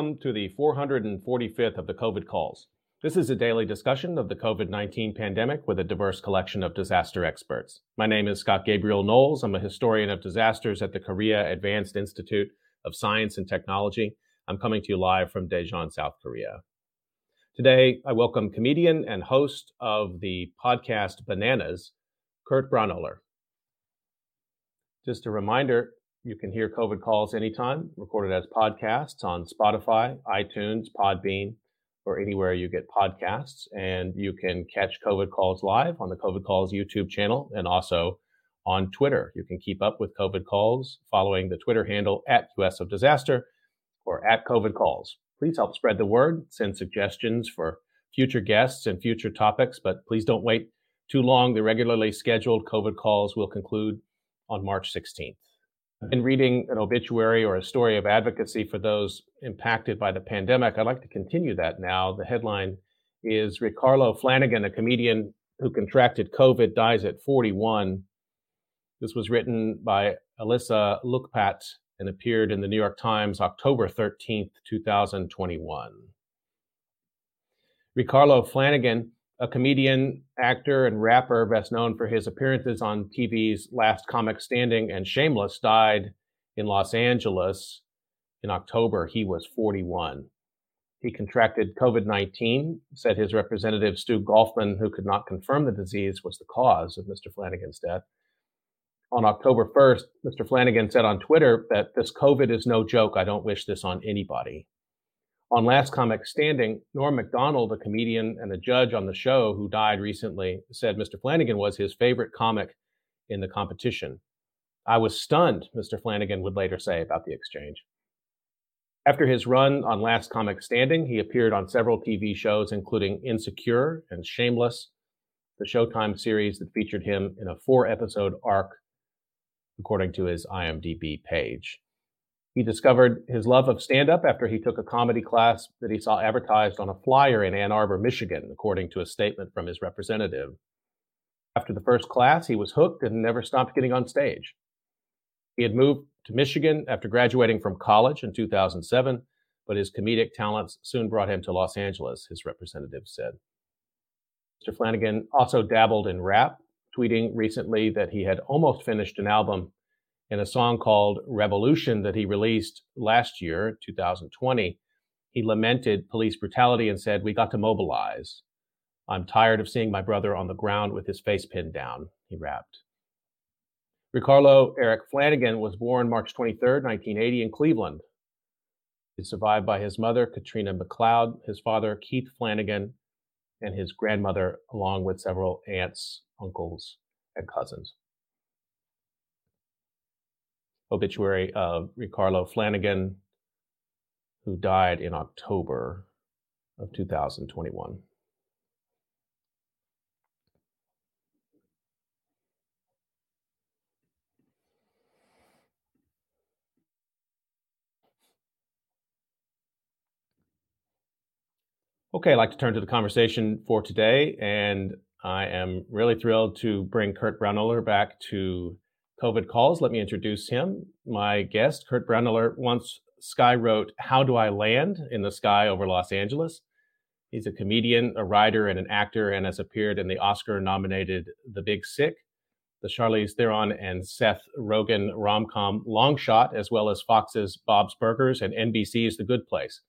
welcome to the 445th of the COVID calls. This is a daily discussion of the COVID 19 pandemic with a diverse collection of disaster experts. My name is Scott Gabriel Knowles. I'm a historian of disasters at the Korea Advanced Institute of Science and Technology. I'm coming to you live from Daejeon, South Korea. Today, I welcome comedian and host of the podcast Bananas, Kurt Braunohler. Just a reminder, you can hear COVID calls anytime, recorded as podcasts on Spotify, iTunes, Podbean, or anywhere you get podcasts. And you can catch COVID calls live on the COVID calls YouTube channel and also on Twitter. You can keep up with COVID calls following the Twitter handle at US of Disaster or at COVID calls. Please help spread the word, send suggestions for future guests and future topics, but please don't wait too long. The regularly scheduled COVID calls will conclude on March 16th. In reading an obituary or a story of advocacy for those impacted by the pandemic, I'd like to continue that now. The headline is Ricardo Flanagan, a comedian who contracted COVID, dies at 41. This was written by Alyssa Lukpat and appeared in the New York Times October 13th, 2021. Ricardo Flanagan a comedian, actor, and rapper best known for his appearances on TV's Last Comic Standing and Shameless, died in Los Angeles in October. He was 41. He contracted COVID 19, said his representative Stu Golfman, who could not confirm the disease, was the cause of Mr. Flanagan's death. On October 1st, Mr. Flanagan said on Twitter that this COVID is no joke. I don't wish this on anybody. On Last Comic Standing, Norm Macdonald, a comedian and a judge on the show who died recently, said Mr. Flanagan was his favorite comic in the competition. I was stunned, Mr. Flanagan would later say about the exchange. After his run on Last Comic Standing, he appeared on several TV shows, including Insecure and Shameless, the Showtime series that featured him in a four episode arc, according to his IMDb page. He discovered his love of stand up after he took a comedy class that he saw advertised on a flyer in Ann Arbor, Michigan, according to a statement from his representative. After the first class, he was hooked and never stopped getting on stage. He had moved to Michigan after graduating from college in 2007, but his comedic talents soon brought him to Los Angeles, his representative said. Mr. Flanagan also dabbled in rap, tweeting recently that he had almost finished an album in a song called Revolution that he released last year, 2020, he lamented police brutality and said, We got to mobilize. I'm tired of seeing my brother on the ground with his face pinned down, he rapped. Ricardo Eric Flanagan was born March 23, 1980, in Cleveland. He's survived by his mother, Katrina McLeod, his father, Keith Flanagan, and his grandmother, along with several aunts, uncles, and cousins obituary of Ricardo Flanagan, who died in October of 2021. Okay, I'd like to turn to the conversation for today, and I am really thrilled to bring Kurt Braunohler back to COVID calls. Let me introduce him. My guest, Kurt Braunohler, once Sky wrote, How Do I Land in the Sky over Los Angeles? He's a comedian, a writer, and an actor, and has appeared in the Oscar nominated The Big Sick, the Charlize Theron and Seth Rogen rom com Long Shot, as well as Fox's Bob's Burgers and NBC's The Good Place.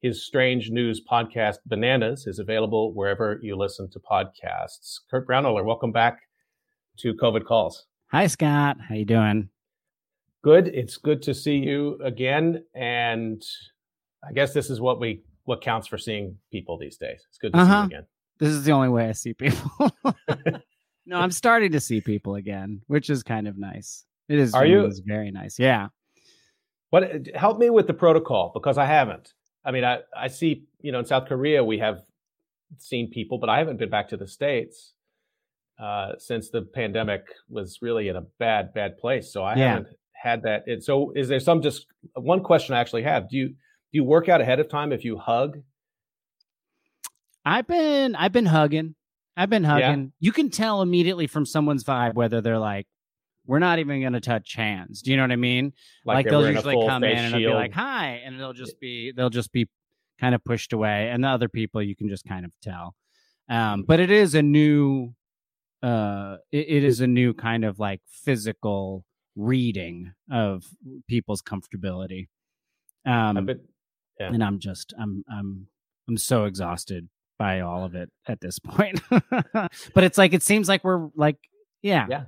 His strange news podcast, Bananas, is available wherever you listen to podcasts. Kurt Braunohler, welcome back to COVID Calls. Hi, Scott. How you doing? Good. It's good to see you again. And I guess this is what we what counts for seeing people these days. It's good to uh-huh. see you uh-huh. again. This is the only way I see people. no, I'm starting to see people again, which is kind of nice. It is. Are you? It's very nice. Yeah. What help me with the protocol because I haven't. I mean, I I see you know in South Korea we have seen people, but I haven't been back to the states. Uh, since the pandemic was really in a bad, bad place. So I yeah. haven't had that. It, so is there some just one question I actually have? Do you do you work out ahead of time if you hug? I've been I've been hugging. I've been hugging. Yeah. You can tell immediately from someone's vibe whether they're like we're not even going to touch hands. Do you know what I mean? Like, Like, they'll usually come in and they'll be like, "Hi," and they'll just be they'll just be kind of pushed away, and the other people you can just kind of tell. Um, but it is a new, uh, it, it is a new kind of like physical reading of people's comfortability. Um, I yeah. and I'm just I'm I'm I'm so exhausted by all of it at this point. but it's like it seems like we're like yeah, yeah.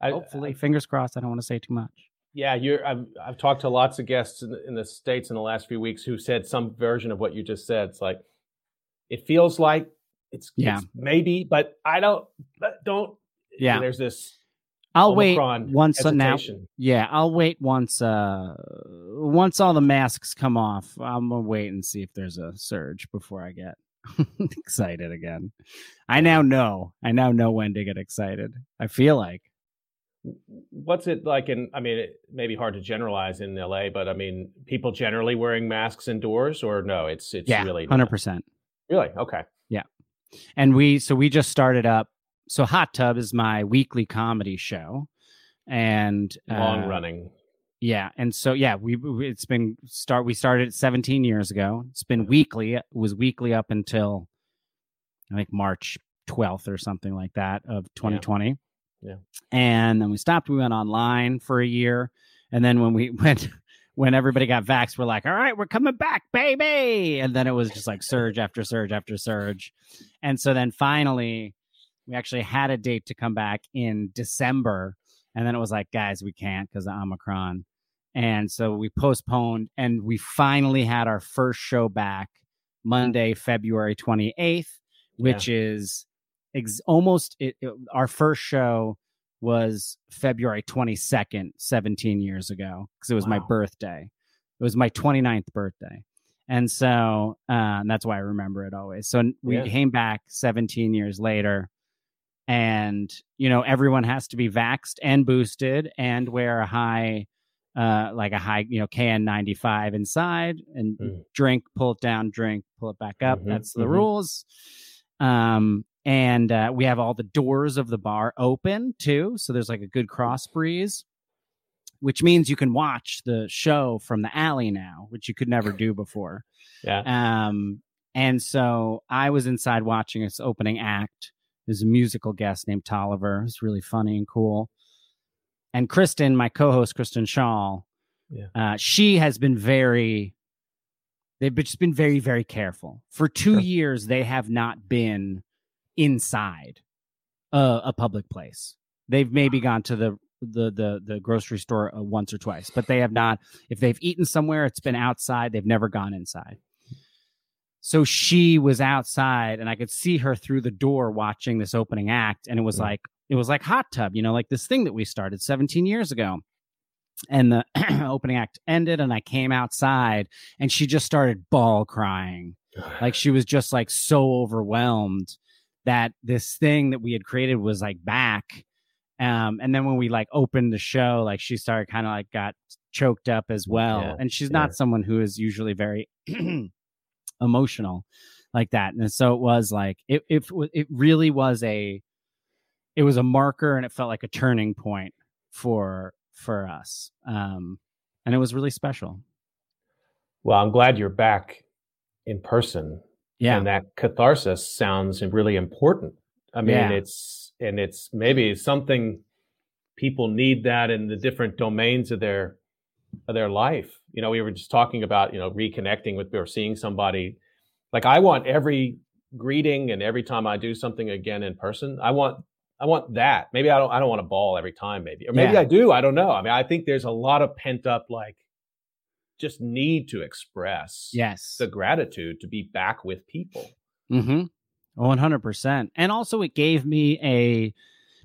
I, hopefully fingers crossed. I don't want to say too much. Yeah, you're. I've I've talked to lots of guests in in the states in the last few weeks who said some version of what you just said. It's like it feels like it's, Yeah. it's maybe, but I don't. But don't. Yeah. there's this. I'll Omicron wait once uh, now. Yeah, I'll wait once uh once all the masks come off. I'm gonna wait and see if there's a surge before I get excited again. I now know. I now know when to get excited. I feel like. What's it like in? I mean, it may be hard to generalize in LA, but I mean, people generally wearing masks indoors, or no? It's it's yeah, really hundred not. percent. really okay. And we so we just started up so hot tub is my weekly comedy show. And Long uh, running. yeah and so yeah we we- it's been start we started 17 years ago. It's been weekly it was weekly up until i think march 12th or something like that of 2020 Yeah. and then we stopped we went online for a year. And then when we went when everybody got vaxxed we're like all right we're coming back baby. And then it was just like surge after surge after surge. And so then finally we actually had a date to come back in december. And then it was like guys we can't because of omicron. And so we postponed and we finally had our first show back monday february 28th which is ex- almost it, it- our first show was february 22nd 17 years ago because it was my birthday it was my 29th birthday and so uh, and that's why i remember it always so we Yeah. came back 17 years later and you know everyone has to be vaxxed and boosted and wear a high uh like a high you know kn95 inside and Mm. drink pull it down drink pull it back up Mhm, that's the mhm. rules um and uh, we have all the doors of the bar open too so there's like a good cross breeze which means you can watch the show from the alley now which you could never do before Yeah. um, and so I was inside watching its opening act. There's a musical guest named Tolliver. It's really funny and cool. And Kristen, my co-host, Kristen Schaal, Yeah. uh, she has been very. They've just been very, very careful. For two Sure. years, they have not been inside a, a public place. They've maybe gone to the the the the grocery store uh, once or twice, but they have not. If they've eaten somewhere, it's been outside. They've never gone inside. So she was outside, and I could see her through the door watching this opening act, and it was Mhm. like it was like hot tub, you know, like this thing that we started 17 years ago. And the opening act ended, and I came outside, and she just started ball crying like she was just like so overwhelmed that this thing that we had created was like back um and then when we like opened the show like she started kind of like got choked up as well Yeah, and she's yeah. not someone who is usually very emotional like that and so it was like it it, it really was a it was a marker and it felt like a turning point for for us um and it was really special Well, I'm glad you're back in person. Yeah And that catharsis sounds really important. I mean, Yeah. it's and it's maybe something people need that in the different domains of their of their life. You know, we were just talking about, you know, reconnecting with or seeing somebody. Like I want every greeting and every time I do something again in person, I want I want that. Maybe I don't I don't want to ball every time maybe. Or maybe Yeah. I do, I don't know. I mean, I think there's a lot of pent up like just need to express yes the gratitude to be back with people. Mm-hmm. One hundred percent. And also, it gave me a,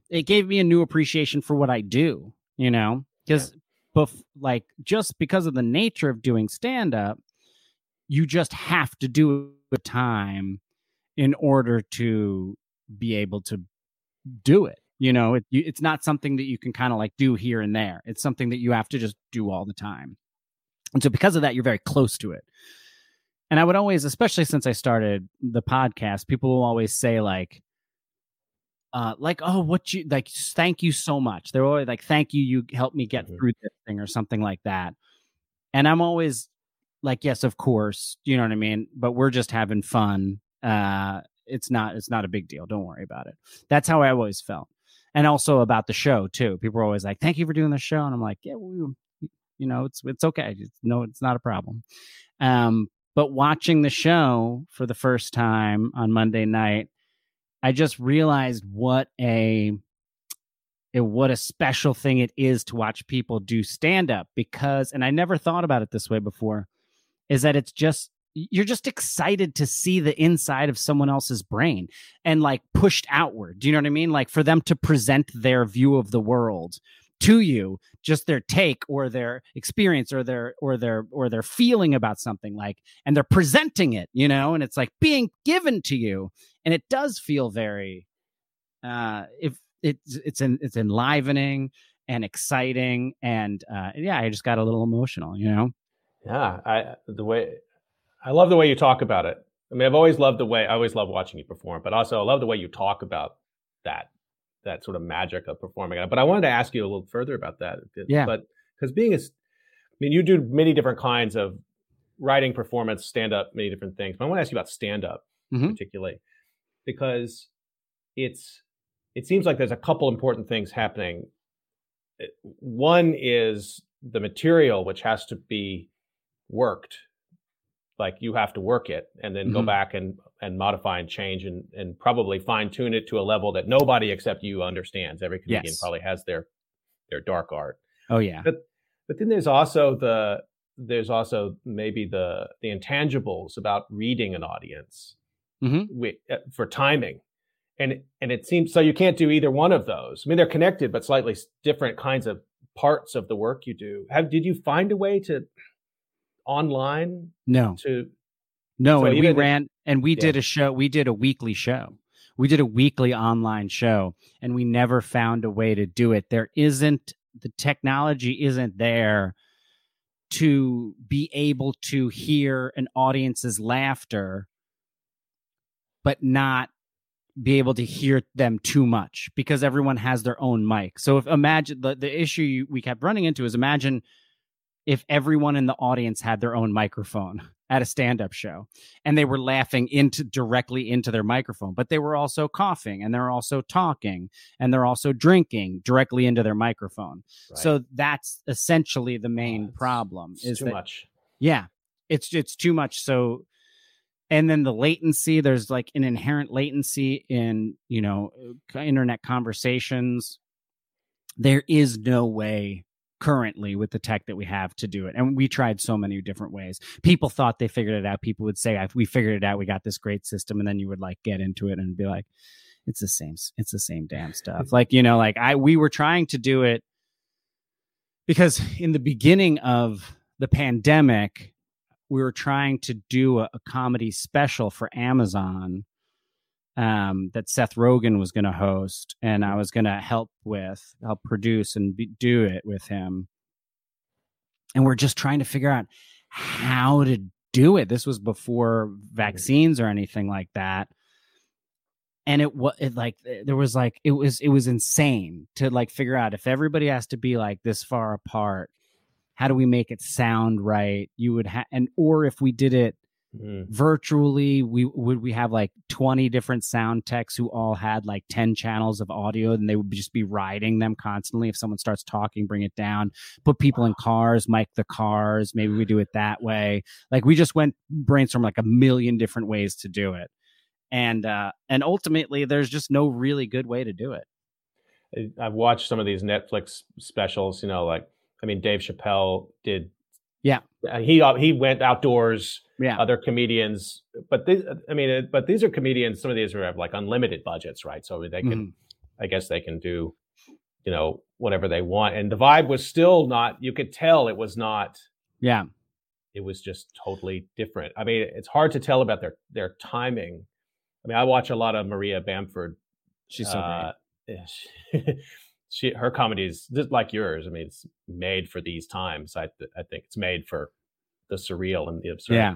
it gave me a new appreciation for what I do. You know, because, bef- like, just because of the nature of doing stand up, you just have to do it the time in order to be able to do it. You know, it, you, it's not something that you can kind of like do here and there. It's something that you have to just do all the time. And so, because of that, you're very close to it and I would always, especially since I started the podcast, people will always say like, uh, like, oh, what you like, thank you so much. They're always like, thank you, you helped me get Mhm. through this thing or something like that. And I'm always like, yes, of course, you know what I mean? But we're just having fun. Uh, it's not, it's not a big deal. Don't worry about it. That's how I always felt. And also about the show too. People are always like, thank you for doing the show. And I'm like, yeah, we, you know, it's, it's okay. It's, no, it's not a problem. Um, but watching the show for the first time on Monday night, I just realized what a what a special thing it is to watch people do stand up because and I never thought about it this way before is that it's just you're just excited to see the inside of someone else's brain and like pushed outward. Do you know what I mean? Like for them to present their view of the world to you, just their take or their experience or their or their or their feeling about something like and they're presenting it, you know, and it's like being given to you. And it does feel very uh if it's it's it's enlivening and exciting and uh yeah i just got a little emotional you know? Yeah, I the way I love the way you talk about it. I mean, I've always loved the way I always love watching you perform, but also I love the way you talk about that that sort of magic of performing. it. But I wanted to ask you a little further about that. Yeah. But because being a, I mean, you do many different kinds of writing, performance, stand up, many different things. But I want to ask you about stand up Mhm. particularly because it's it seems like there's a couple important things happening. One is the material, which has to be worked like you have to work it and then go Mhm. back and and modify and change and and probably fine tune it to a level that nobody except you understands every comedian Yes. probably has their their dark art oh yeah but but then there's also the there's also maybe the the intangibles about reading an audience Mhm. wi- uh, for timing and and it seems so you can't do either one of those i mean they're connected but slightly different kinds of parts of the work you do have did you find a way to online no to no So and we if- ran and we Yeah. did a show we did a weekly show we did a weekly online show and we never found a way to do it there isn't the technology isn't there to be able to hear an audience's laughter but not be able to hear them too much because everyone has their own mic. So if imagine the, the issue you, we kept running into is imagine if everyone in the audience had their own microphone at a stand-up show and they were laughing into directly into their microphone but they were also coughing and they're also talking and they're also drinking directly into their microphone right? so that's essentially the main it's- problem it's is too that much yeah, it's it's too much. So, and then the latency. There's like an inherent latency in you know uh, internet conversations. There is no way currently with the tech that we have to do it, and we tried so many different ways. People thought they figured it out. People would say, "We figured it out. We got this great system," and then you would like get into it and be like, "It's the same. It's the same damn stuff." like you know, like I we were trying to do it because in the beginning of the pandemic, we were trying to do a, a comedy special for Amazon um, that Seth Rogen was going to host, and I was going to help with, help produce and be, do it with him. And we're just trying to figure out how to do it. This was before vaccines or anything like that. And it was it like there was like it was it was insane to like figure out if everybody has to be like this far apart how do we make it sound right you would have and or if we did it Mhm. virtually we would we have like 20 different sound techs who all had like 10 channels of audio and they would just be riding them constantly if someone starts talking bring it down put people in cars mic the cars maybe we do it that way like we just went brainstorm like a million different ways to do it and uh and ultimately there's just no really good way to do it I've watched some of these Netflix specials. You know, like I mean, Dave Chappelle did. Yeah. uh, he uh, he went outdoors. yeah Other comedians, but these, I mean, but these are comedians. Some of these are have like unlimited budgets, right? So they can, Mhm. I guess, they can do, you know, whatever they want. And the vibe was still not. You could tell it was not. yeah It was just totally different. I mean, it's hard to tell about their their timing. I mean, I watch a lot of Maria Bamford she's so great uh, yeah, she, her comedy is just like yours. I mean, it's made for these times. I I think it's made for the surreal and the absurd. yeah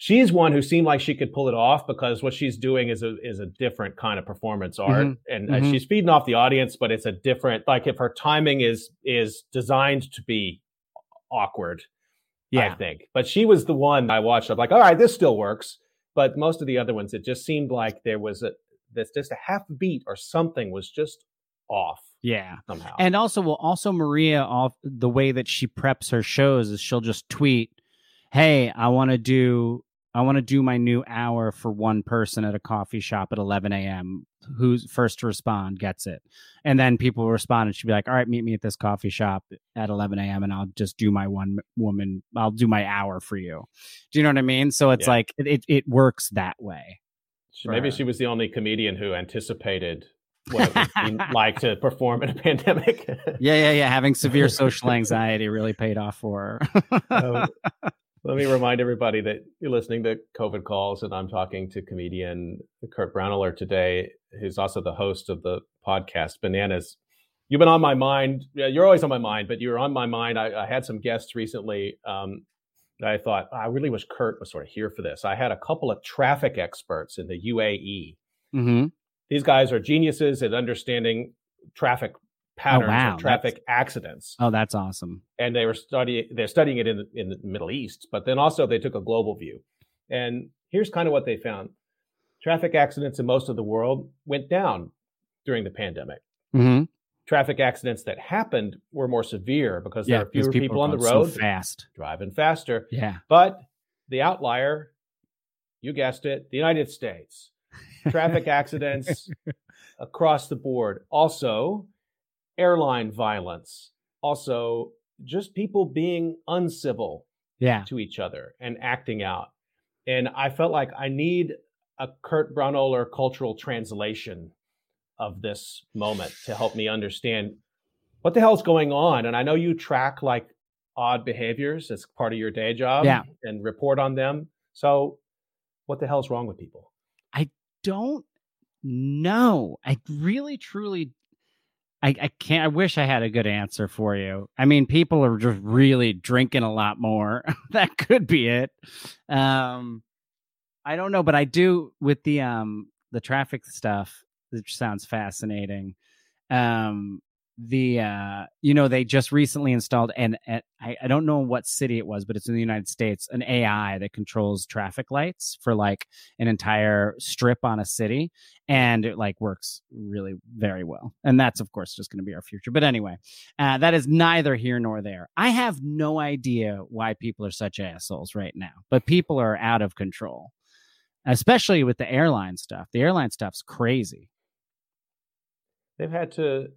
she's one who seemed like she could pull it off because what she's doing is a is a different kind of performance art, mm-hmm. and mm-hmm. she's feeding off the audience, but it's a different. Like if her timing is is designed to be awkward, yeah. I think. But she was the one I watched. I'm like, all right, this still works. But most of the other ones, it just seemed like there was a this just a half beat or something was just off. Yeah. Somehow. And also, well, also Maria, off the way that she preps her shows is she'll just tweet, "Hey, I want to do I want to do my new hour for one person at a coffee shop at 11 a.m. Who's first to respond gets it. And then people respond and she'll be like, all right, meet me at this coffee shop at 11 a.m. and I'll just do my one woman, I'll do my hour for you. Do you know what I mean? So it's yeah. like, it, it works that way. Maybe her. she was the only comedian who anticipated what it would like to perform in a pandemic. yeah, yeah, yeah. Having severe social anxiety really paid off for her. um, let me remind everybody that you're listening to COVID calls, and I'm talking to comedian Kurt Braunohler today, who's also the host of the podcast Bananas. You've been on my mind. Yeah, you're always on my mind, but you're on my mind. I, I had some guests recently. Um, I thought I really wish Kurt was sort of here for this. I had a couple of traffic experts in the UAE. Mm-hmm. These guys are geniuses at understanding traffic Oh, patterns oh, wow. traffic that's, accidents. Oh, that's awesome. And they were studying they're studying it in the, in the Middle East, but then also they took a global view. And here's kind of what they found. Traffic accidents in most of the world went down during the pandemic. Mm-hmm. Traffic accidents that happened were more severe because yeah, there are fewer people, people on the road, so fast, driving faster. Yeah. But the outlier, you guessed it, the United States. Traffic accidents across the board. Also, airline violence, also just people being uncivil yeah. to each other and acting out. And I felt like I need a Kurt Braunohler cultural translation of this moment to help me understand what the hell's going on. And I know you track like odd behaviors as part of your day job yeah. and report on them. So what the hell's wrong with people? Don't know. I really truly I, I can't. I wish I had a good answer for you. I mean, people are just really drinking a lot more. that could be it. Um, I don't know, but I do with the um the traffic stuff. Which sounds fascinating. Um, the uh you know they just recently installed and, I, I don't know what city it was but it's in the united states an ai that controls traffic lights for like an entire strip on a city and it like works really very well. And that's of course just going to be our future. But anyway uh, that is neither here nor there. I have no idea why people are such assholes right now but people are out of control especially with the airline stuff. The airline stuff's crazy. They've had to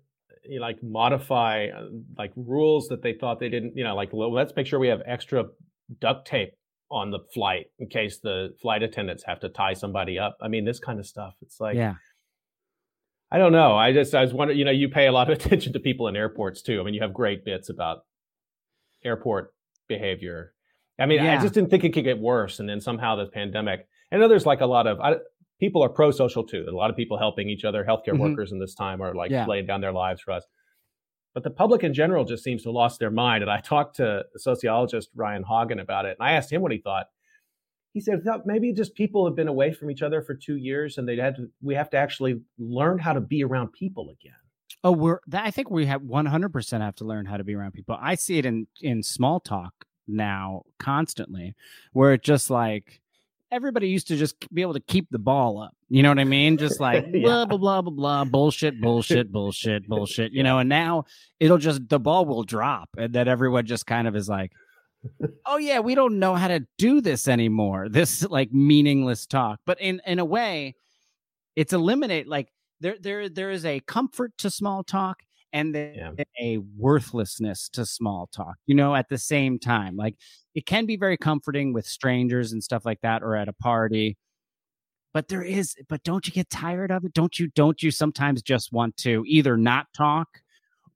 you know, like modify uh, like rules that they thought they didn't, you know, like let's make sure we have extra duct tape on the flight in case the flight attendants have to tie somebody up. I mean, this kind of stuff. It's like, yeah. I don't know. I just I was wondering. You know, you pay a lot of attention to people in airports too. I mean, you have great bits about airport behavior. I mean, yeah. I just didn't think it could get worse, and then somehow the pandemic. I know there's like a lot of I, people are pro-social too. A lot of people helping each other. Healthcare mm-hmm. workers in this time are like yeah. laying down their lives for us. But the public in general just seems to have lost their mind. And I talked to sociologist Ryan Hagen about it, and I asked him what he thought. He said maybe just people have been away from each other for two years, and they had to. We have to actually learn how to be around people again. Oh, we're. I think we have one hundred percent have to learn how to be around people. I see it in in small talk now constantly, where it just like everybody used to just be able to keep the ball up. You know what I mean? Just like yeah. blah blah blah blah blah bullshit, bullshit, bullshit, bullshit. You know, and now it'll just the ball will drop, and then everyone just kind of is like, "Oh yeah, we don't know how to do this anymore." This like meaningless talk, but in in a way, it's eliminate like there there there is a comfort to small talk and then yeah. a worthlessness to small talk, you know, at the same time. Like it can be very comforting with strangers and stuff like that or at a party. But there is, but don't you get tired of it? Don't you, don't you sometimes just want to either not talk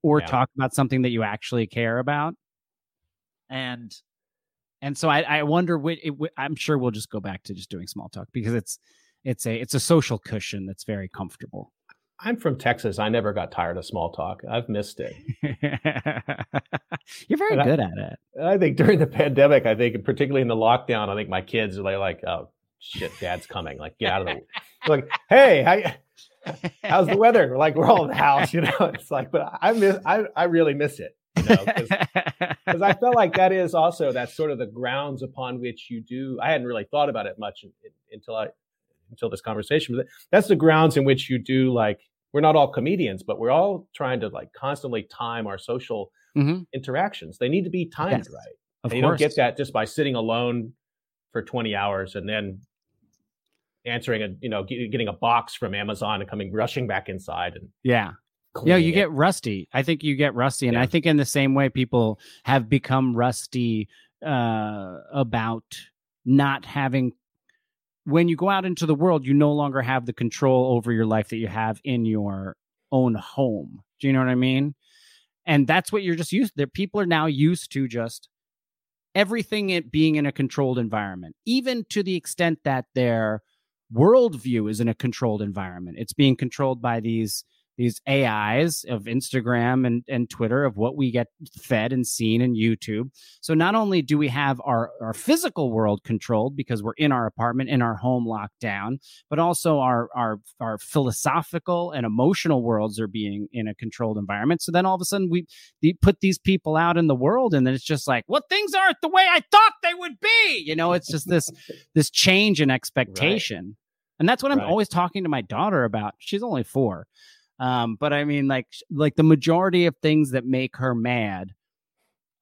or yeah. talk about something that you actually care about? And, and so I, I wonder, what it, I'm sure we'll just go back to just doing small talk because it's, it's a, it's a social cushion that's very comfortable. I'm from Texas. I never got tired of small talk. I've missed it. You're very good at it. I think during the pandemic, I think particularly in the lockdown, I think my kids are like, "Oh shit, dad's coming! Like get out of the like, hey, how, how's the weather? Like we're all in the house, you know. It's like, but I miss, I, I really miss it, you know, because I felt like that is also that's sort of the grounds upon which you do. I hadn't really thought about it much until I until this conversation, but that's the grounds in which you do like we're not all comedians, but we're all trying to like constantly time our social mm-hmm. interactions. They need to be timed yes, right. Of and you don't get that just by sitting alone for 20 hours and then answering a you know getting a box from Amazon and coming rushing back inside and yeah yeah you it. get rusty i think you get rusty and yeah. i think in the same way people have become rusty uh about not having when you go out into the world, you no longer have the control over your life that you have in your own home. Do you know what I mean? And that's what you're just used to. People are now used to just everything it being in a controlled environment, even to the extent that their worldview is in a controlled environment. It's being controlled by these these AIs of Instagram and, and Twitter of what we get fed and seen in YouTube. So not only do we have our, our physical world controlled because we're in our apartment, in our home locked down, but also our, our, our philosophical and emotional worlds are being in a controlled environment. So then all of a sudden we, we put these people out in the world and then it's just like, well, things aren't the way I thought they would be. You know, it's just this, this change in expectation. Right. And that's what I'm right. always talking to my daughter about. She's only four. Um, but I mean, like, like the majority of things that make her mad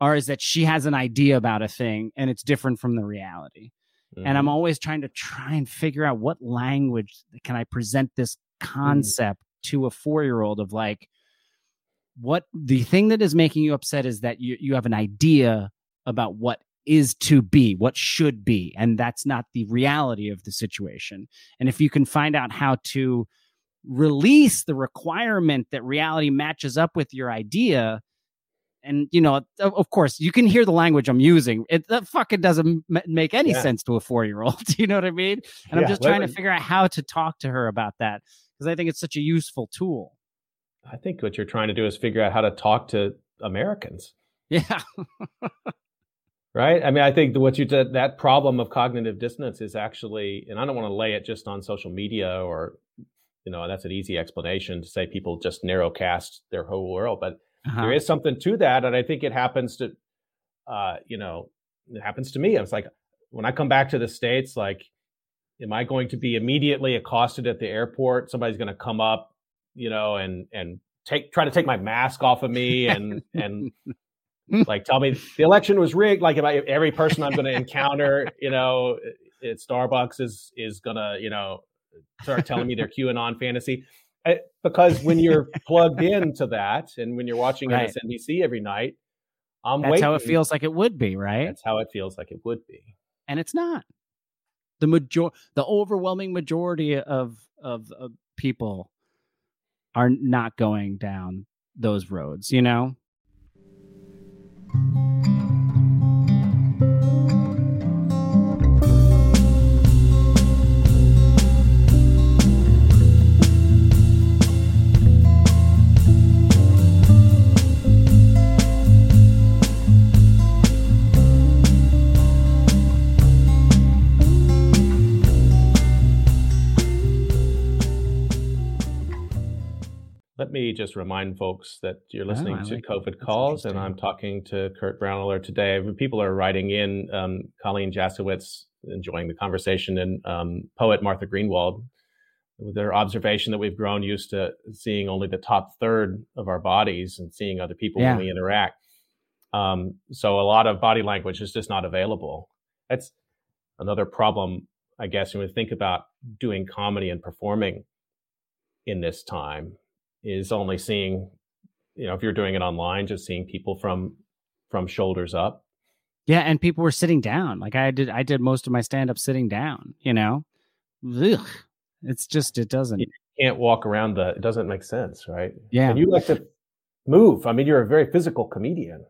are is that she has an idea about a thing and it's different from the reality. Mm-hmm. And I'm mm-hmm. always trying to try and figure out what language can I present this mm. concept mm-hmm. to a four year old of like, what the thing that is making you upset is that you, you have an idea about what is to be, what should be, and that's not the reality of the situation. And if you can find out how to release the requirement that reality matches up with your idea. And you know of course you can hear the language i'm using. It that fucking doesn't m- make any yeah. sense to a four-year-old you know what i mean? And yeah, i'm just trying to figure out how to talk to her about that because i think it's such a useful tool. I think what you're trying to do is figure out how to talk to americans. Yeah. Right? I mean i think what you did that problem of cognitive dissonance is actually and i don't want to lay it just on social media or you know, and that's an easy explanation to say people just narrowcast their whole world. But uh-huh. there is something to that. And I think it happens to, uh, you know, it happens to me. I was like, when I come back to the States, like, am I going to be immediately accosted at the airport? Somebody's going to come up, you know, and, and take, try to take my mask off of me and, and, like tell me the election was rigged. Like if I, every person I'm going to encounter, you know, at Starbucks is is gonna, you know, start telling me their QAnon fantasy. I, because when you're plugged into that and when you're watching right. MSNBC every night, I'm That's waiting. how it feels like it would be, right? That's how it feels like it would be. And it's not. The major the overwhelming majority of, of of people are not going down those roads, you know? Let me just remind folks that you're listening oh, to like COVID calls, and I'm talking to Kurt Braunohler today. People are writing in. Um, Colleen Jasowitz enjoying the conversation, and um, poet Martha Greenwald with their observation that we've grown used to seeing only the top third of our bodies and seeing other people yeah. when we interact. Um, so a lot of body language is just not available. That's another problem, I guess, when we think about doing comedy and performing in this time is only seeing, you know, if you're doing it online, just seeing people from from shoulders up. Yeah, and people were sitting down. Like I did, I did most of my stand up sitting down. You know, Ugh. it's just it doesn't. You can't walk around the. It doesn't make sense, right? Yeah, and you like to move. I mean, you're a very physical comedian.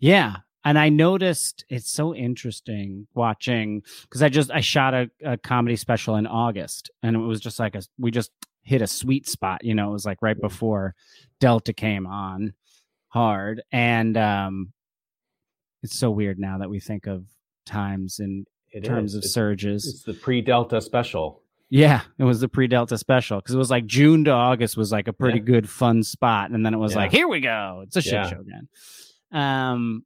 Yeah, and I noticed it's so interesting watching because I just I shot a, a, comedy special in August, and it was just like a we just hit a sweet spot. You know, it was like right before Delta came on hard, and um, it's so weird now that we think of times in It terms is. of It's- surges. It's the pre-Delta special. Yeah, it was the pre-Delta special because it was like June to August was like a pretty Yeah. good fun spot, and then it was Yeah. like here we go, it's a shit Yeah. show again. Um,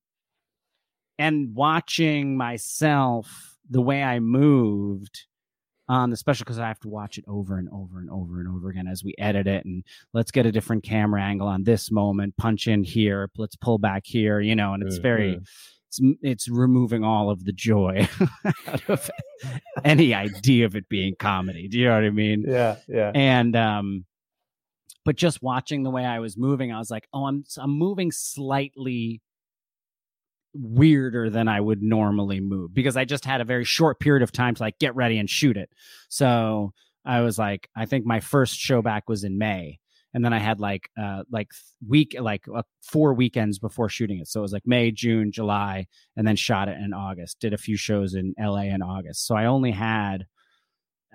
and watching myself the way I moved on the special because I have to watch it over and over and over and over again as we edit it, and let's get a different camera angle on this moment, punch in here, let's pull back here, you know, and it's very Mhm. it's it's removing all of the joy out of any idea of it being comedy. Do you know what I mean? Yeah, yeah. And um, but just watching the way I was moving, I was like, oh, I'm I'm moving slightly weirder than I would normally move because I just had a very short period of time to like get ready and shoot it. So I was like, I think my first show back was in May. And then I had like uh like week like uh, four weekends before shooting it. So it was like May, June, July, and then shot it in August. Did a few shows in LA in August. So I only had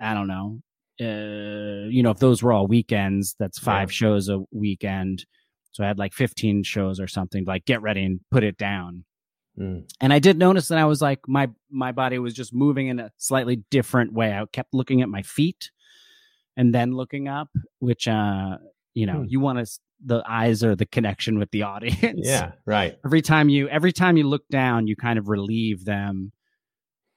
I don't know, uh, you know, if those were all weekends, that's five Yeah. shows a weekend. So I had like 15 shows or something, like get ready and put it down. Mm. And I did notice that I was like, my, my body was just moving in a slightly different way. I kept looking at my feet and then looking up, which, uh, you know, Hmm. you want to, the eyes are the connection with the audience. Yeah, right. Every time you, every time you look down, you kind of relieve them.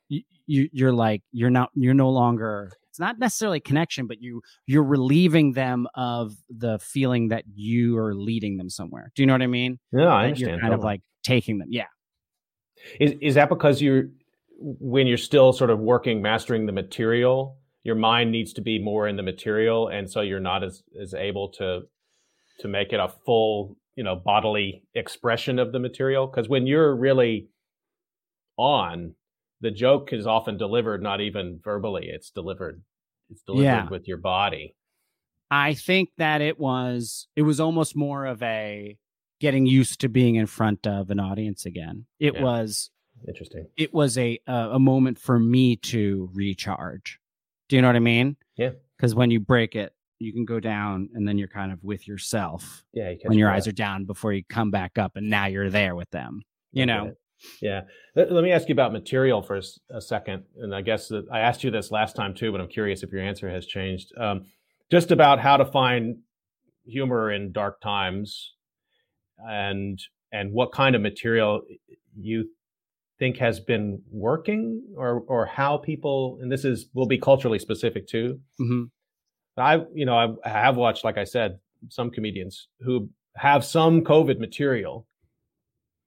You, you you're like, you're not, you're no longer, it's not necessarily connection, but you, you're relieving them of the feeling that you are leading them somewhere. Do you know what I mean? No, I That understand. you're kind of like taking them. Yeah. Is is that because you're when you're still sort of working mastering the material, your mind needs to be more in the material, and so you're not as as able to to make it a full you know bodily expression of the material. Because when you're really on, the joke is often delivered not even verbally; it's delivered it's delivered Yeah. with your body. I think that it was it was almost more of a getting used to being in front of an audience again. It Yeah. was Interesting. it was a a a moment for me to recharge. Do you know what I mean? Yeah. Because when you break it, you can go down and then you're kind of with yourself Yeah. You when your eyes are down before you come back up and now you're there with them. You know? Yeah. Let, let me ask you about material for a second. And I guess that I asked you this last time too, but I'm curious if your answer has changed. Um, just about how to find humor in dark times and and what kind of material you think has been working or or how people and this is will be culturally specific too hmm I, you know, I, I have watched, like I said, some comedians who have some COVID material,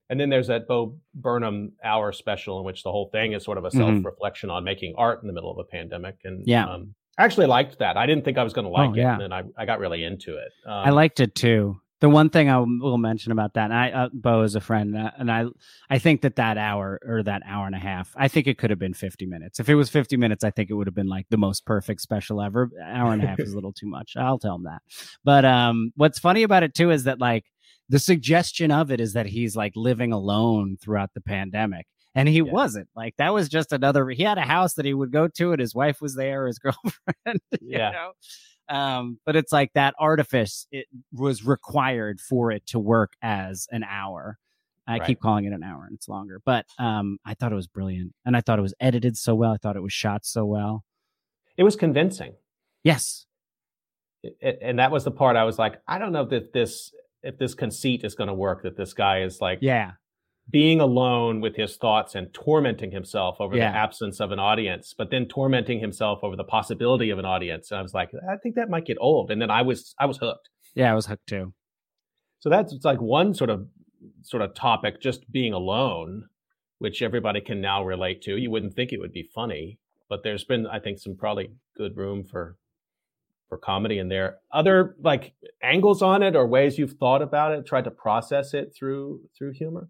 and then there's that Bo Burnham hour special in which the whole thing is sort of a Mhm. self-reflection on making art in the middle of a pandemic. And Yeah. um, I actually liked that. I didn't think I was going to like Oh, it, yeah. and then I, I got really into it. Um, I liked it too. The one thing I will mention about that, and I, uh, Bo is a friend, uh, and I, I think that that hour or that hour and a half, I think it could have been fifty minutes. If it was fifty minutes, I think it would have been like the most perfect special ever. Hour and a half is a little too much. I'll tell him that. But um, what's funny about it too is that like the suggestion of it is that he's like living alone throughout the pandemic. And he Yeah. wasn't like that was just another. He had a house that he would go to, and his wife was there, his girlfriend. you Yeah. know? Um but it's like that artifice it was required for it to work as an hour i Right. keep calling it an hour and it's longer but um i thought it was brilliant and i thought it was edited so well i thought it was shot so well it was convincing, yes It- and that was the part I was like, I don't know that this if this conceit is going to work. That this guy is like, yeah being alone with his thoughts and tormenting himself over Yeah. the absence of an audience, but then tormenting himself over the possibility of an audience. And I was like, I think that might get old. And then I was I was hooked. yeah i was hooked too So that's it's like one sort of sort of topic, just being alone, which everybody can now relate to. You wouldn't think it would be funny, but there's been, I think, some probably good room for for comedy in there. Other like angles on it or ways you've thought about it, tried to process it through through humor.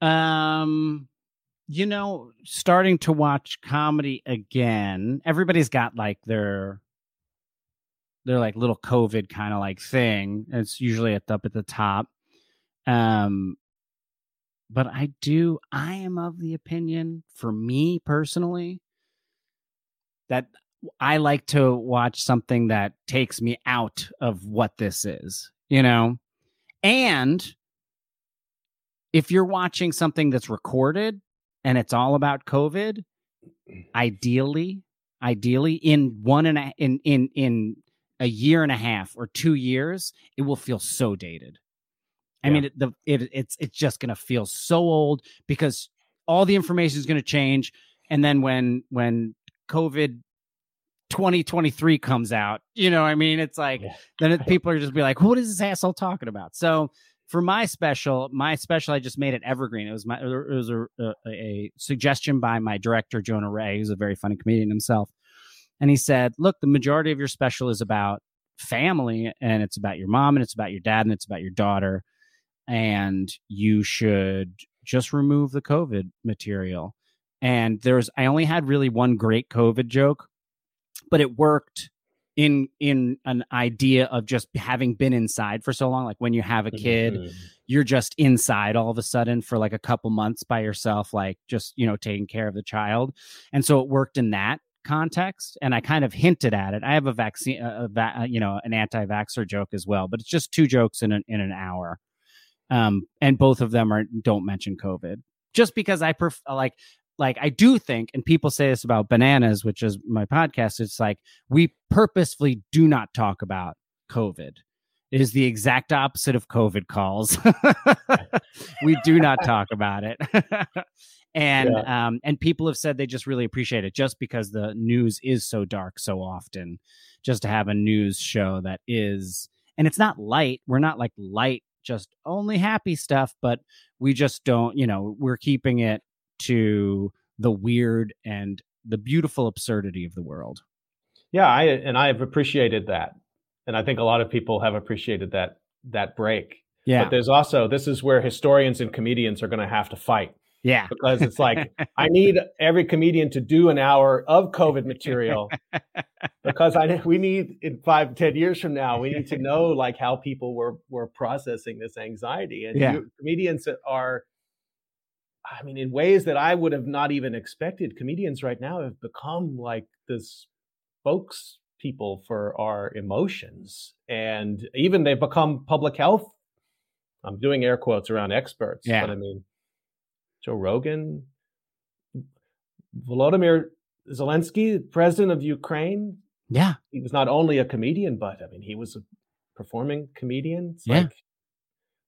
Um you know starting to watch comedy again everybody's got like their their like little covid kind of like thing it's usually at the, up at the top um but i do i am of the opinion for me personally that I like to watch something that takes me out of what this is, you know? And if you're watching something that's recorded and it's all about COVID, ideally, ideally in one and a, in in in a year and a half or two years, it will feel so dated. I yeah. mean, it, the it it's it's just going to feel so old because all the information is going to change, and then when when COVID 2023 comes out, you know, I mean, it's like yeah. then it, people are just be like, "What is this asshole talking about?" So for my special, my special, I just made it evergreen. It was my, it was a, a, a suggestion by my director Jonah Ray, who's a very funny comedian himself, and he said, "Look, the majority of your special is about family, and it's about your mom, and it's about your dad, and it's about your daughter, and you should just remove the COVID material." And there's, I only had really one great COVID joke, but it worked in in an idea of just having been inside for so long like when you have a kid mm-hmm. you're just inside all of a sudden for like a couple months by yourself like just you know taking care of the child. And so it worked in that context and i kind of hinted at it. I have a vaccine a, a you know an anti-vaxxer joke as well but it's just two jokes in an in an hour. Um and both of them are don't mention covid. Just because i prefer like like I do think, and people say this about bananas, which is my podcast. It's like we purposefully do not talk about COVID. It is the exact opposite of COVID calls. we do not talk about it. and yeah. um, and people have said they just really appreciate it just because the news is so dark so often. Just to have a news show that is, and it's not light. We're not like light, just only happy stuff, but we just don't. You know, we're keeping it to the weird and the beautiful absurdity of the world. Yeah, I and I have appreciated that. And I think a lot of people have appreciated that that break. Yeah. But there's also this is where historians and comedians are going to have to fight. Yeah. Because it's like I need every comedian to do an hour of COVID material because I we need in five ten years from now we need to know like how people were were processing this anxiety and yeah. you, comedians are I mean, in ways that I would have not even expected, comedians right now have become like this spokespeople for our emotions. And even they've become public health. I'm doing air quotes around experts, yeah. but I mean, Joe Rogan, Volodymyr Zelensky, president of Ukraine. Yeah. He was not only a comedian, but I mean, he was a performing comedian. It's yeah. like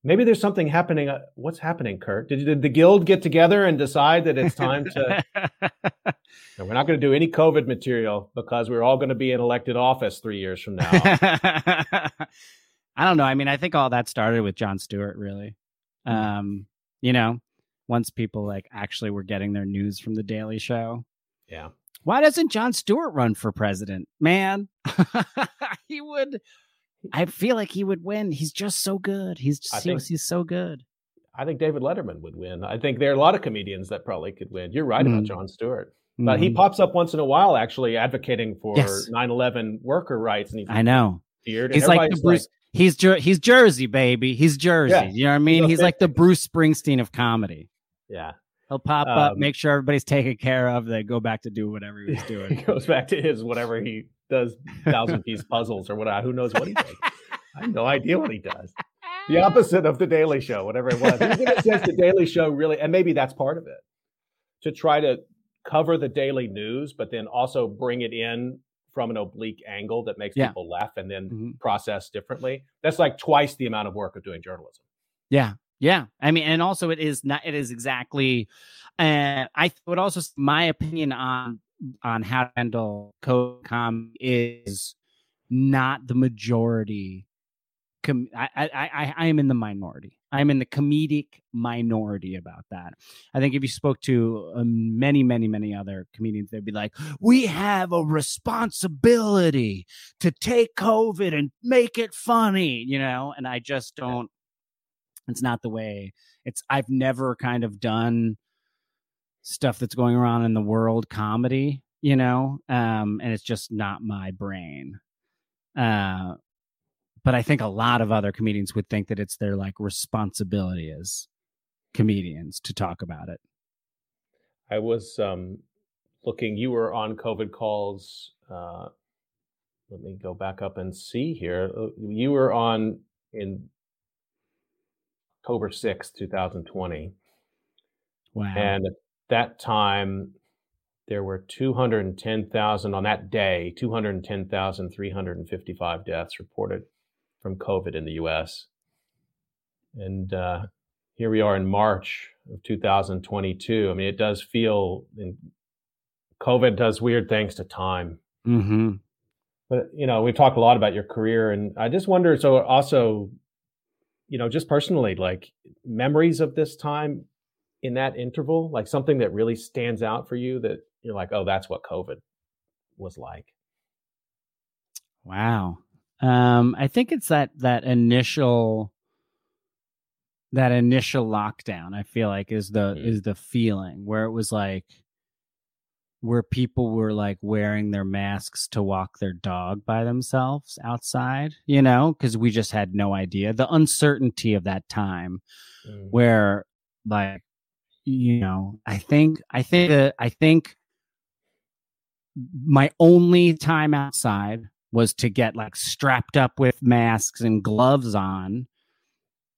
maybe there's something happening. Uh, what's happening, Kurt? Did, did the guild get together and decide that it's time to? no, we're not going to do any COVID material because we're all going to be in elected office three years from now. I don't know. I mean, I think all that started with Jon Stewart, really. Mm-hmm. Um, you know, once people like actually were getting their news from the Daily Show. Yeah. Why doesn't Jon Stewart run for president? Man, he would I feel like he would win. He's just so good. He's just, think, he's so good. I think David Letterman would win. I think there are a lot of comedians that probably could win. You're right mm. about mm-hmm. Jon Stewart. But mm-hmm. he pops up once in a while, actually advocating for yes. 9/11 worker rights, and he's I know. He's like the Bruce. Like, he's Jer- he's Jersey, baby. He's Jersey. Yeah, you know what I mean? He's, he's like the Bruce Springsteen of comedy. Yeah. He'll pop um, up, make sure everybody's taken care of, then go back to do whatever he was doing. he goes back to his whatever he does, thousand piece puzzles or whatever. Who knows what he does? I have no idea what he does. The opposite of the Daily Show, whatever it was. Even it says the Daily Show really, and maybe that's part of it, to try to cover the daily news, but then also bring it in from an oblique angle that makes yeah. people laugh and then mm-hmm. process differently. That's like twice the amount of work of doing journalism. Yeah. Yeah. I mean, and also it is not, it is exactly, uh, I would also, my opinion on, on how to handle code com is not the majority com- I, I, I, I am in the minority. I'm in the comedic minority about that. I think if you spoke to uh, many, many, many other comedians, they'd be like, "We have a responsibility to take COVID and make it funny," you know. And I just don't. It's not the way. It's. I've never kind of done stuff that's going around in the world comedy, you know, um, and it's just not my brain. Uh, but I think a lot of other comedians would think that it's their like responsibility as comedians to talk about it. I was um, looking, you were on COVID calls. Uh, let me go back up and see here. Uh, you were on in October 6th, 2020. Wow. And that time, there were 210,000 on that day, 210,355 deaths reported from COVID in the US. And uh, here we are in March of 2022. I mean, it does feel, and COVID does weird things to time. Mm-hmm. But, you know, we've talked a lot about your career, and I just wonder so also, you know, just personally, like memories of this time in that interval, like something that really stands out for you that you're like, oh, that's what COVID was like. Wow. Um, I think it's that that initial that initial lockdown. I feel like is the mm-hmm. is the feeling where it was like where people were like wearing their masks to walk their dog by themselves outside, you know, because we just had no idea the uncertainty of that time mm-hmm. where like you know, I think I think that I think my only time outside was to get like strapped up with masks and gloves on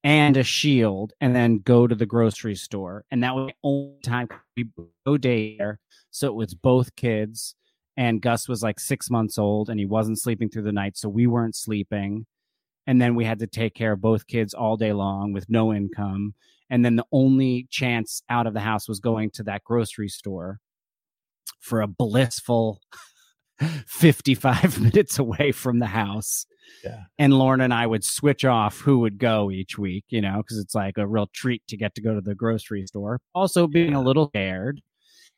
and a shield and then go to the grocery store. And that was the only time we go there. So it was both kids. And Gus was like six months old and he wasn't sleeping through the night. So we weren't sleeping. And then we had to take care of both kids all day long with no income. And then the only chance out of the house was going to that grocery store for a blissful 55 minutes away from the house. Yeah. And Lauren and I would switch off who would go each week, you know, because it's like a real treat to get to go to the grocery store. Also being a little scared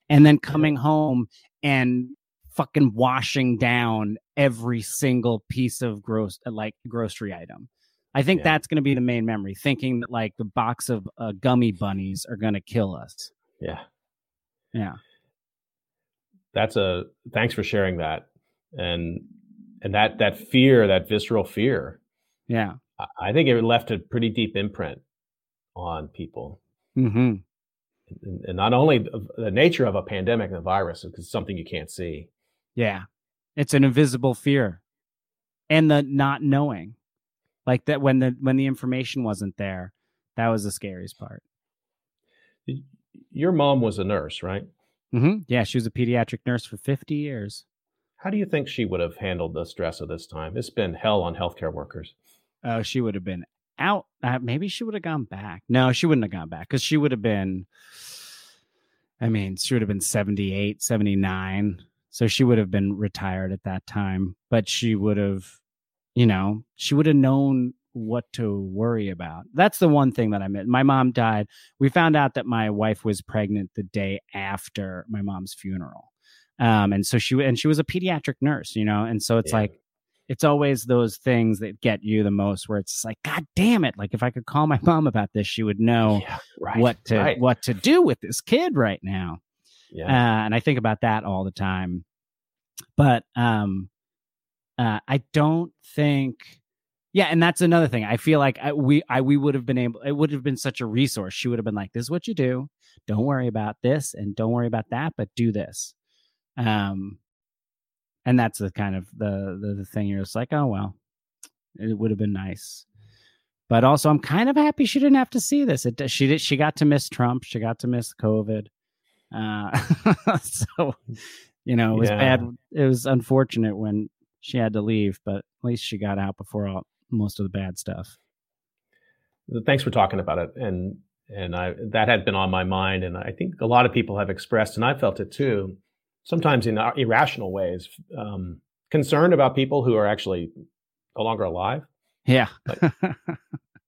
and then coming yeah. home and fucking washing down every single piece of gross like grocery item. I think yeah. that's going to be the main memory, thinking that like the box of uh, gummy bunnies are going to kill us. Yeah. Yeah that's a thanks for sharing that and and that that fear that visceral fear yeah i think it left a pretty deep imprint on people mm-hmm. and, and not only the nature of a pandemic and a virus is something you can't see yeah it's an invisible fear and the not knowing like that when the when the information wasn't there that was the scariest part your mom was a nurse right Mm-hmm. Yeah, she was a pediatric nurse for 50 years. How do you think she would have handled the stress of this time? It's been hell on healthcare workers. Oh, she would have been out. Uh, maybe she would have gone back. No, she wouldn't have gone back because she would have been, I mean, she would have been 78, 79. So she would have been retired at that time, but she would have, you know, she would have known what to worry about. That's the one thing that I meant. My mom died. We found out that my wife was pregnant the day after my mom's funeral. Um, and so she and she was a pediatric nurse, you know, and so it's yeah. like it's always those things that get you the most where it's like god damn it like if i could call my mom about this she would know yeah, right, what to right. what to do with this kid right now yeah. Uh, and i think about that all the time but um uh, i don't think yeah, and that's another thing. I feel like I, we I we would have been able. It would have been such a resource. She would have been like, "This is what you do. Don't worry about this, and don't worry about that, but do this." Um, and that's the kind of the the, the thing. You're just like, oh well, it would have been nice. But also, I'm kind of happy she didn't have to see this. It she did. She got to miss Trump. She got to miss COVID. Uh, so you know, it was yeah. bad. It was unfortunate when she had to leave, but at least she got out before all most of the bad stuff. Thanks for talking about it, and and I that had been on my mind, and I think a lot of people have expressed, and I felt it too, sometimes in irrational ways, um, concerned about people who are actually no longer alive. Yeah.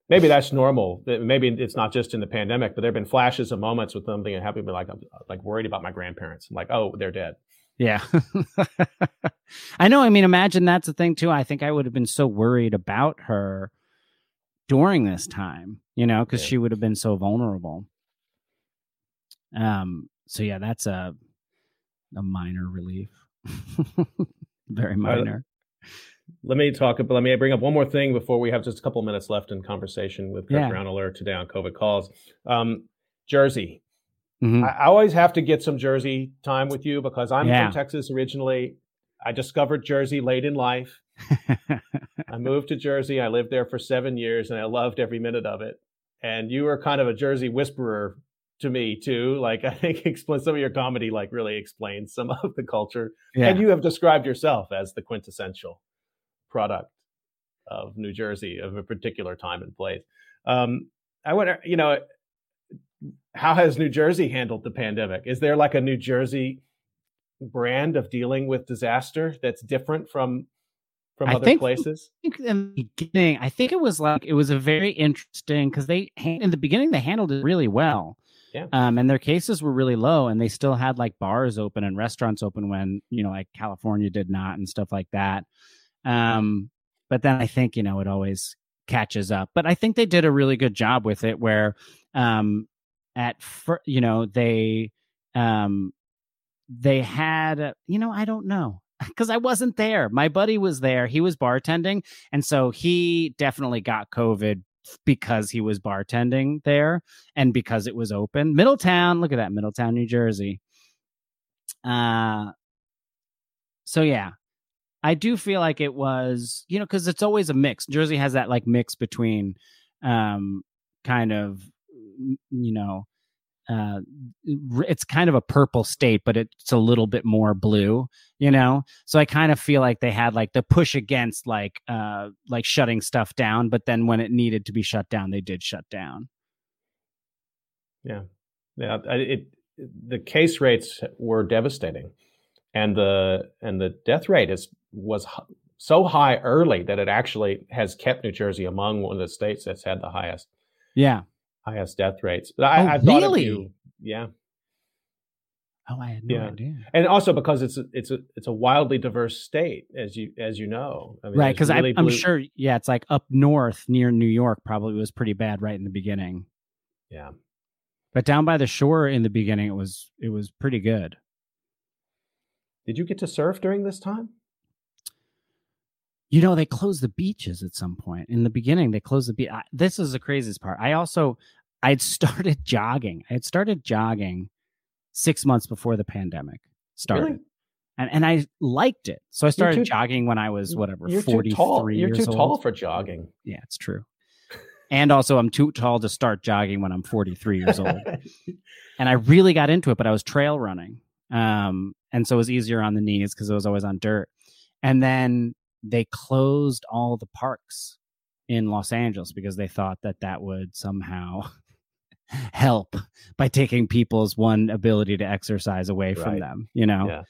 maybe that's normal. Maybe it's not just in the pandemic, but there have been flashes of moments with something have people like, I'm like worried about my grandparents. I'm like, oh, they're dead. Yeah. I know. I mean, imagine that's the thing too. I think I would have been so worried about her during this time, you know, because yeah. she would have been so vulnerable. Um, so yeah, that's a a minor relief. Very minor. Let me talk about let me bring up one more thing before we have just a couple minutes left in conversation with Kurt yeah. Braunohler today on COVID calls. Um, Jersey, Mm-hmm. I, I, always have to get some Jersey time with you because I'm yeah. from Texas originally. I discovered Jersey late in life. I moved to Jersey. I lived there for seven years and I loved every minute of it. And you were kind of a Jersey whisperer to me too. Like I think explain some of your comedy like really explains some of the culture. Yeah. And you have described yourself as the quintessential product of New Jersey of a particular time and place. Um, I wonder, you know, how has New Jersey handled the pandemic? Is there like a New Jersey brand of dealing with disaster that's different from from I other think, places? I think in the beginning, I think it was like it was a very interesting because they in the beginning they handled it really well. Yeah. Um, and their cases were really low, and they still had like bars open and restaurants open when you know like California did not and stuff like that. Um, but then I think you know it always catches up. But I think they did a really good job with it, where um, at fir- you know they um, they had you know I don't know because I wasn't there. My buddy was there. He was bartending. And so he definitely got COVID because he was bartending there and because it was open. Middletown, look at that, Middletown, New Jersey. Uh, so yeah, I do feel like it was, you know, because it's always a mix. Jersey has that like mix between um, kind of, you know, uh, it's kind of a purple state, but it's a little bit more blue, you know. So I kind of feel like they had like the push against like uh like shutting stuff down, but then when it needed to be shut down, they did shut down. Yeah, yeah. It, it the case rates were devastating, and the and the death rate is was so high early that it actually has kept New Jersey among one of the states that's had the highest. Yeah highest death rates. But I, oh, I thought really? you. Yeah. Oh, I had no yeah. idea. And also because it's a, it's a it's a wildly diverse state, as you as you know. I mean, right, because really I'm sure. Yeah, it's like up north near New York. Probably was pretty bad right in the beginning. Yeah, but down by the shore in the beginning, it was it was pretty good. Did you get to surf during this time? You know they closed the beaches at some point. In the beginning they closed the beach this is the craziest part. I also i'd started jogging. I had started jogging six months before the pandemic started. Really? and, and i liked it. So i started too, jogging when i was whatever you're 43 too tall. you're too old. tall for jogging. Yeah it's true. And also i'm too tall to start jogging when i'm 43 years old. And i really got into it but i was trail running. Um, and so it was easier on the knees because it was always on dirt. And then they closed all the parks in Los Angeles because they thought that that would somehow help by taking people's one ability to exercise away from them, you know? Yeah.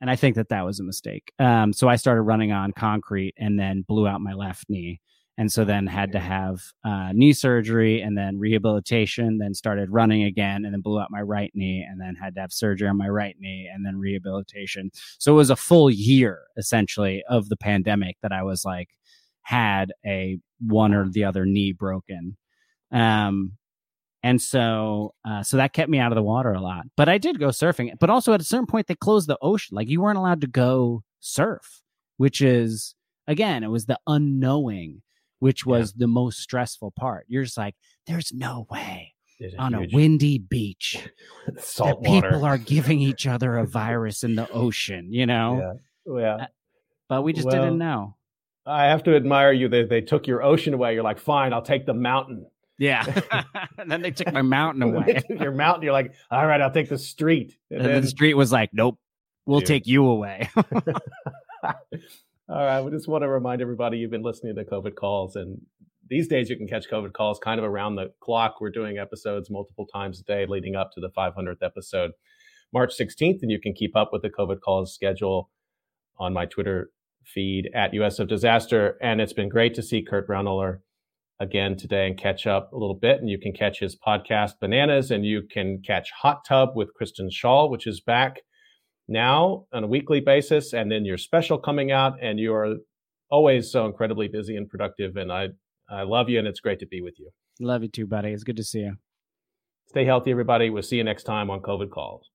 And I think that that was a mistake. Um, so I started running on concrete and then blew out my left knee and so then had to have uh, knee surgery and then rehabilitation then started running again and then blew out my right knee and then had to have surgery on my right knee and then rehabilitation. So it was a full year essentially of the pandemic that i was like had a one or the other knee broken. Um and so uh, so that kept me out of the water a lot. But i did go surfing. But also at a certain point they closed the ocean. Like you weren't allowed to go surf which is again it was the unknowing which was yeah. the most stressful part. You're just like, there's no way on huge... a windy beach that people are giving each other a virus in the ocean, you know? Yeah. yeah. Uh, but we just well, didn't know. I have to admire you. They, they took your ocean away. You're like, fine, I'll take the mountain. Yeah. and then they took my mountain away. your mountain. You're like, all right, I'll take the street. And, and then, the street was like, nope, we'll dude. take you away. All right. We just want to remind everybody you've been listening to COVID calls. And these days you can catch COVID calls kind of around the clock. We're doing episodes multiple times a day leading up to the 500th episode, March 16th. And you can keep up with the COVID calls schedule on my Twitter feed at US of Disaster. And it's been great to see Kurt Braunohler again today and catch up a little bit. And you can catch his podcast, Bananas, and you can catch Hot Tub with Kristen Schaal, which is back now on a weekly basis, and then your special coming out, and you are always so incredibly busy and productive. And I, I love you, and it's great to be with you. Love you too, buddy. It's good to see you. Stay healthy, everybody. We'll see you next time on COVID Calls.